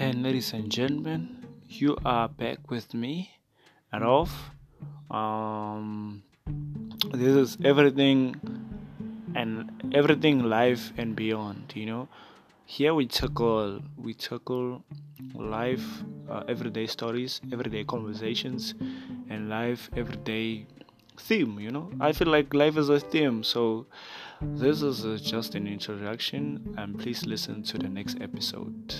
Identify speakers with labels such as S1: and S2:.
S1: And ladies and gentlemen. You are back with me, Rolf. Um, this is everything and everything life and beyond. You know, here we tackle we tackle life, uh, everyday stories, everyday conversations, and life everyday theme. You know, I feel like life is a theme, so. This is just an introduction, and please listen to the next episode.